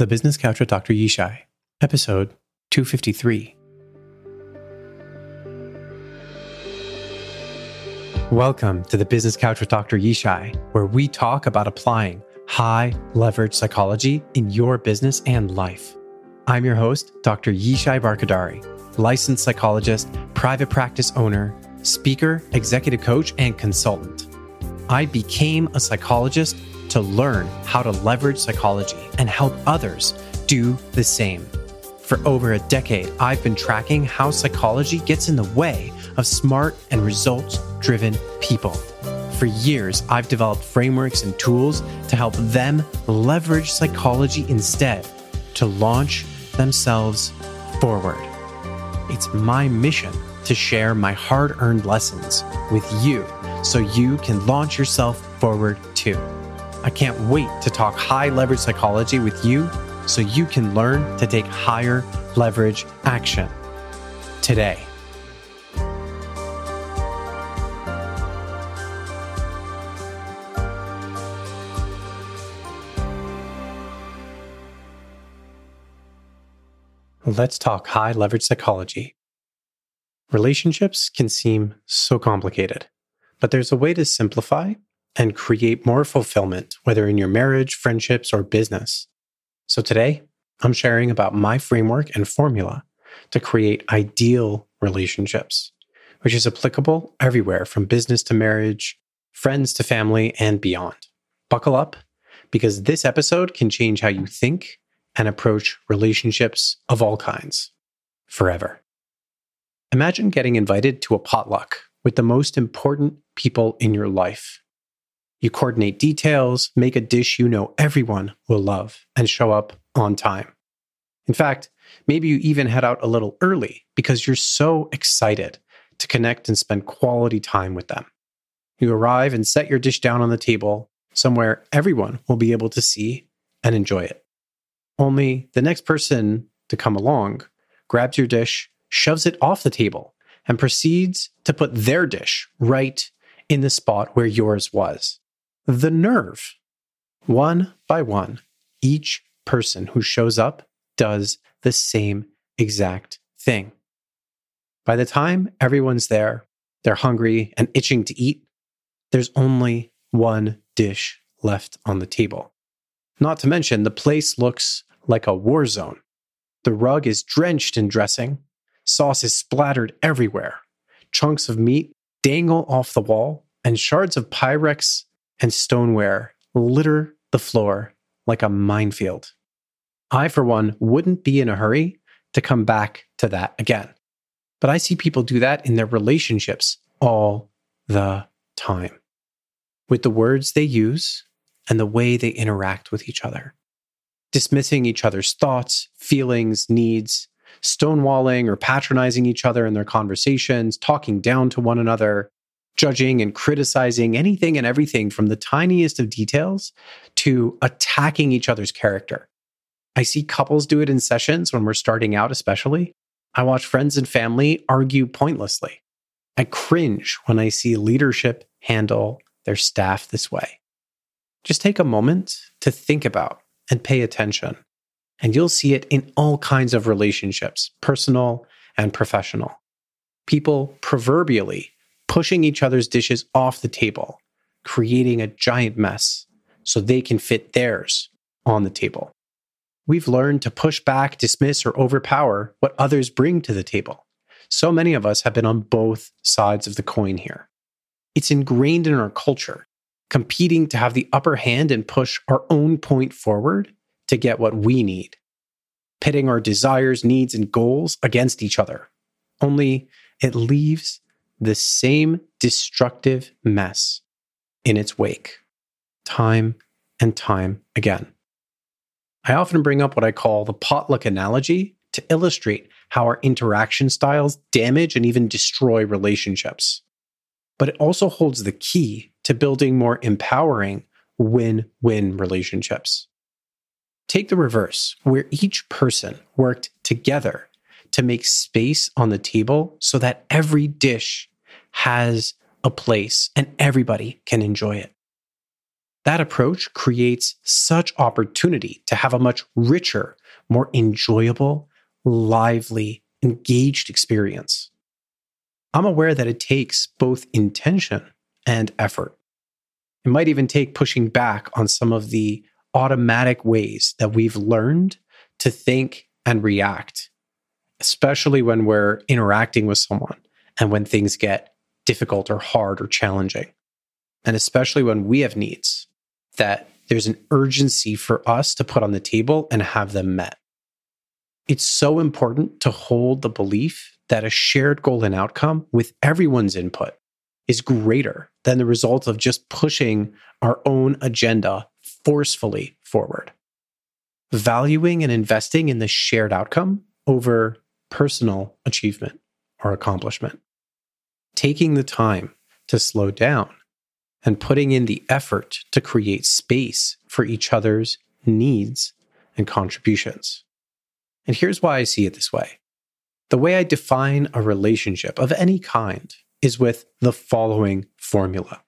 The Business Couch with Dr. Yishai, episode 253. Welcome to the Business Couch with Dr. Yishai, where we talk about applying high leverage psychology in your business and life. I'm your host, Dr. Yishai Barkhordari, licensed psychologist, private practice owner, speaker, executive coach, and consultant. I became a psychologist to learn how to leverage psychology and help others do the same. For over a decade, I've been tracking how psychology gets in the way of smart and results driven people. For years, I've developed frameworks and tools to help them leverage psychology instead to launch themselves forward. It's my mission to share my hard earned lessons with you so you can launch yourself forward too. I can't wait to talk high leverage psychology with you so you can learn to take higher leverage action today. Let's talk high leverage psychology. Relationships can seem so complicated, but there's a way to simplify and create more fulfillment, whether in your marriage, friendships, or business. So today, I'm sharing about my framework and formula to create ideal relationships, which is applicable everywhere from business to marriage, friends to family, and beyond. Buckle up because this episode can change how you think and approach relationships of all kinds forever. Imagine getting invited to a potluck with the most important people in your life. You coordinate details, make a dish you know everyone will love, and show up on time. In fact, maybe you even head out a little early because you're so excited to connect and spend quality time with them. You arrive and set your dish down on the table somewhere everyone will be able to see and enjoy it. Only the next person to come along grabs your dish, shoves it off the table, and proceeds to put their dish right in the spot where yours was the nerve. One by one, each person who shows up does the same exact thing. By the time everyone's there, they're hungry and itching to eat, there's only one dish left on the table. Not to mention, the place looks like a war zone. The rug is drenched in dressing, sauce is splattered everywhere, chunks of meat dangle off the wall, and shards of Pyrex and stoneware litter the floor like a minefield. I, for one, wouldn't be in a hurry to come back to that again. But I see people do that in their relationships all the time with the words they use and the way they interact with each other, dismissing each other's thoughts, feelings, needs, stonewalling or patronizing each other in their conversations, talking down to one another, judging and criticizing anything and everything from the tiniest of details to attacking each other's character. I see couples do it in sessions when we're starting out, especially. I watch friends and family argue pointlessly. I cringe when I see leadership handle their staff this way. Just take a moment to think about and pay attention, and you'll see it in all kinds of relationships, personal and professional. People proverbially pushing each other's dishes off the table, creating a giant mess so they can fit theirs on the table. We've learned to push back, dismiss, or overpower what others bring to the table. So many of us have been on both sides of the coin here. It's ingrained in our culture, competing to have the upper hand and push our own point forward to get what we need, pitting our desires, needs, and goals against each other. Only it leaves the same destructive mess in its wake, time and time again. I often bring up what I call the potluck analogy to illustrate how our interaction styles damage and even destroy relationships. But it also holds the key to building more empowering win win relationships. Take the reverse, where each person worked together to make space on the table so that every dish has a place and everybody can enjoy it. That approach creates such opportunity to have a much richer, more enjoyable, lively, engaged experience. I'm aware that it takes both intention and effort. It might even take pushing back on some of the automatic ways that we've learned to think and react, especially when we're interacting with someone and when things get difficult or hard or challenging. And especially when we have needs that there's an urgency for us to put on the table and have them met. It's so important to hold the belief that a shared goal and outcome with everyone's input is greater than the result of just pushing our own agenda forcefully forward. Valuing and investing in the shared outcome over personal achievement or accomplishment. Taking the time to slow down and putting in the effort to create space for each other's needs and contributions. And here's why I see it this way the way I define a relationship of any kind is with the following formula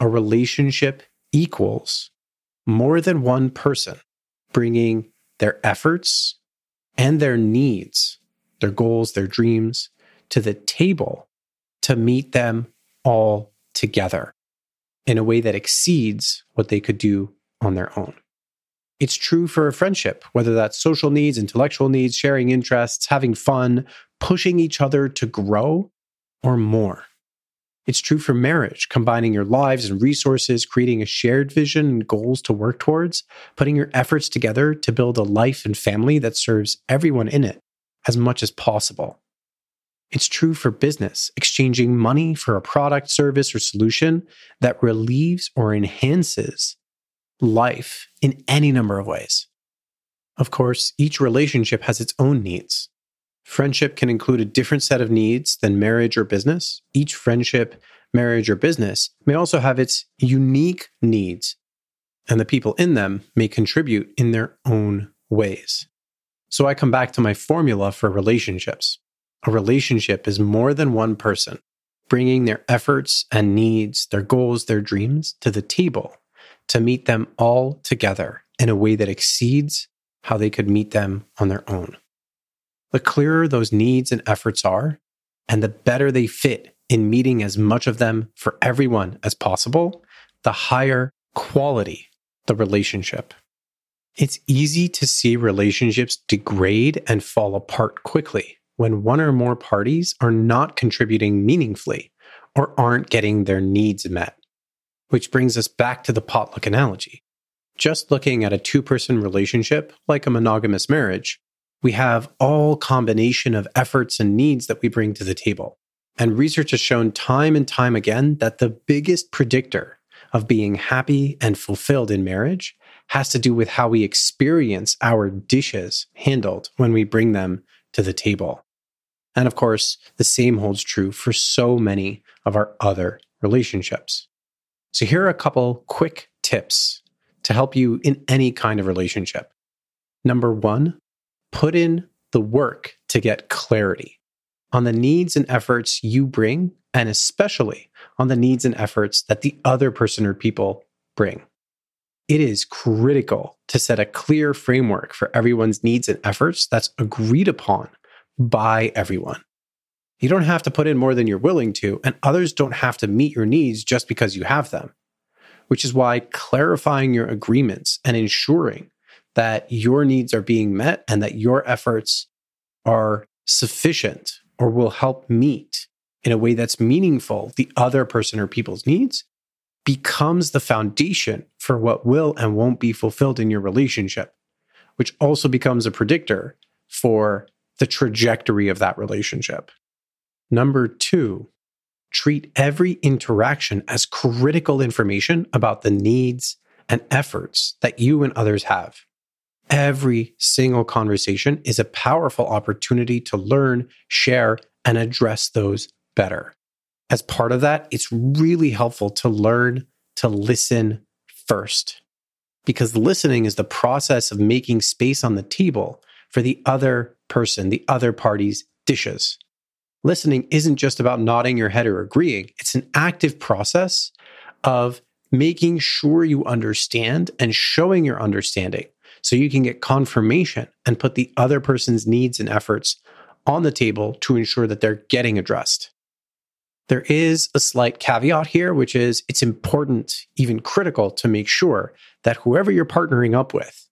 a relationship equals more than one person bringing their efforts and their needs, their goals, their dreams to the table to meet them all together in a way that exceeds what they could do on their own. It's true for a friendship, whether that's social needs, intellectual needs, sharing interests, having fun, pushing each other to grow, or more. It's true for marriage, combining your lives and resources, creating a shared vision and goals to work towards, putting your efforts together to build a life and family that serves everyone in it as much as possible. It's true for business, exchanging money for a product, service, or solution that relieves or enhances life in any number of ways. Of course, each relationship has its own needs. Friendship can include a different set of needs than marriage or business. Each friendship, marriage, or business may also have its unique needs, and the people in them may contribute in their own ways. So I come back to my formula for relationships. A relationship is more than one person bringing their efforts and needs, their goals, their dreams to the table to meet them all together in a way that exceeds how they could meet them on their own. The clearer those needs and efforts are, and the better they fit in meeting as much of them for everyone as possible, the higher quality the relationship. It's easy to see relationships degrade and fall apart quickly when one or more parties are not contributing meaningfully or aren't getting their needs met. Which brings us back to the potluck analogy. Just looking at a two person relationship, like a monogamous marriage, we have all combination of efforts and needs that we bring to the table. And research has shown time and time again that the biggest predictor of being happy and fulfilled in marriage has to do with how we experience our dishes handled when we bring them to the table. And of course, the same holds true for so many of our other relationships. So, here are a couple quick tips to help you in any kind of relationship. Number one, put in the work to get clarity on the needs and efforts you bring, and especially on the needs and efforts that the other person or people bring. It is critical to set a clear framework for everyone's needs and efforts that's agreed upon by everyone. You don't have to put in more than you're willing to, and others don't have to meet your needs just because you have them. Which is why clarifying your agreements and ensuring that your needs are being met and that your efforts are sufficient or will help meet in a way that's meaningful the other person or people's needs becomes the foundation for what will and won't be fulfilled in your relationship, which also becomes a predictor for the trajectory of that relationship. Number two, treat every interaction as critical information about the needs and efforts that you and others have. Every single conversation is a powerful opportunity to learn, share, and address those better. As part of that, it's really helpful to learn to listen first. Because listening is the process of making space on the table for the other person, the other party's dishes. Listening isn't just about nodding your head or agreeing, it's an active process of making sure you understand and showing your understanding so you can get confirmation and put the other person's needs and efforts on the table to ensure that they're getting addressed. There is a slight caveat here, which is it's important, even critical, to make sure that whoever you're partnering up with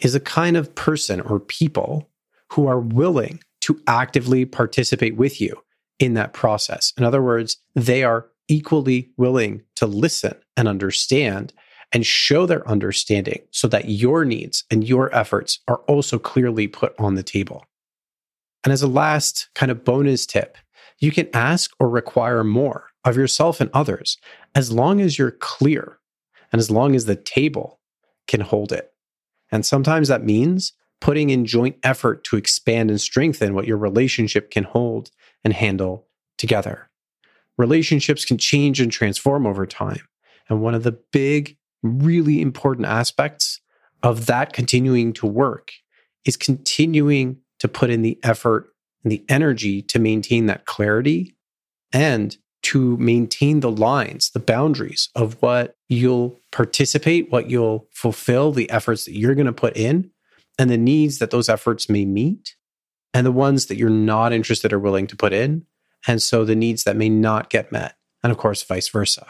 is a kind of person or people who are willing to actively participate with you in that process. In other words, they are equally willing to listen and understand and show their understanding so that your needs and your efforts are also clearly put on the table. And as a last kind of bonus tip, you can ask or require more of yourself and others as long as you're clear and as long as the table can hold it. And sometimes that means putting in joint effort to expand and strengthen what your relationship can hold and handle together. Relationships can change and transform over time. And one of the big, really important aspects of that continuing to work is continuing to put in the effort and the energy to maintain that clarity and to maintain the lines, the boundaries of what you'll participate, what you'll fulfill, the efforts that you're going to put in, and the needs that those efforts may meet, and the ones that you're not interested or willing to put in. And so the needs that may not get met, and of course, vice versa.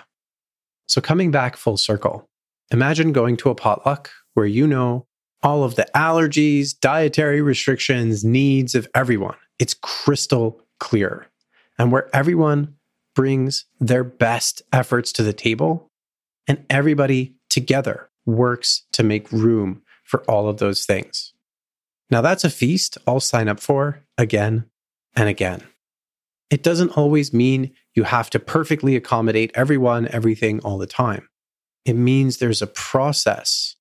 So, coming back full circle, imagine going to a potluck where you know all of the allergies, dietary restrictions, needs of everyone. It's crystal clear. And where everyone brings their best efforts to the table and everybody together works to make room for all of those things. Now, that's a feast I'll sign up for again and again. It doesn't always mean you have to perfectly accommodate everyone, everything, all the time. It means there's a process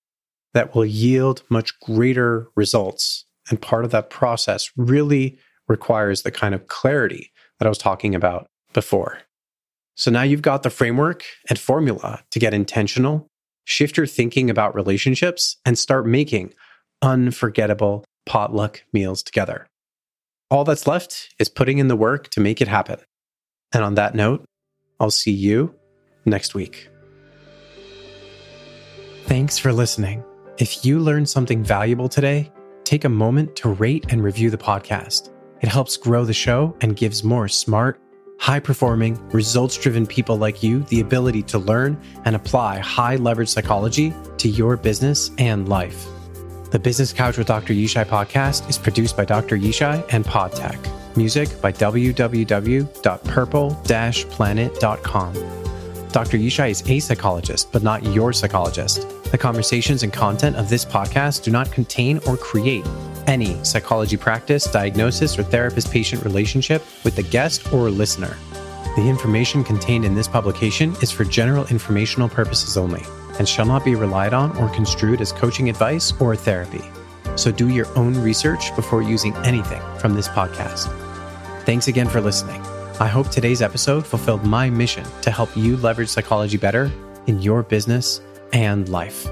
that will yield much greater results. And part of that process really requires the kind of clarity that I was talking about before. So now you've got the framework and formula to get intentional, shift your thinking about relationships, and start making unforgettable potluck meals together. All that's left is putting in the work to make it happen. And on that note, I'll see you next week. Thanks for listening. If you learned something valuable today, take a moment to rate and review the podcast. It helps grow the show and gives more smart, high performing, results driven people like you the ability to learn and apply high leverage psychology to your business and life. The Business Couch with Dr. Yishai podcast is produced by Dr. Yishai and PodTech. Music by www.purple-planet.com. Dr. Yishai is a psychologist, but not your psychologist. The conversations and content of this podcast do not contain or create any psychology practice, diagnosis, or therapist patient relationship with the guest or listener. The information contained in this publication is for general informational purposes only and shall not be relied on or construed as coaching advice or therapy. So do your own research before using anything from this podcast. Thanks again for listening. I hope today's episode fulfilled my mission to help you leverage psychology better in your business and life.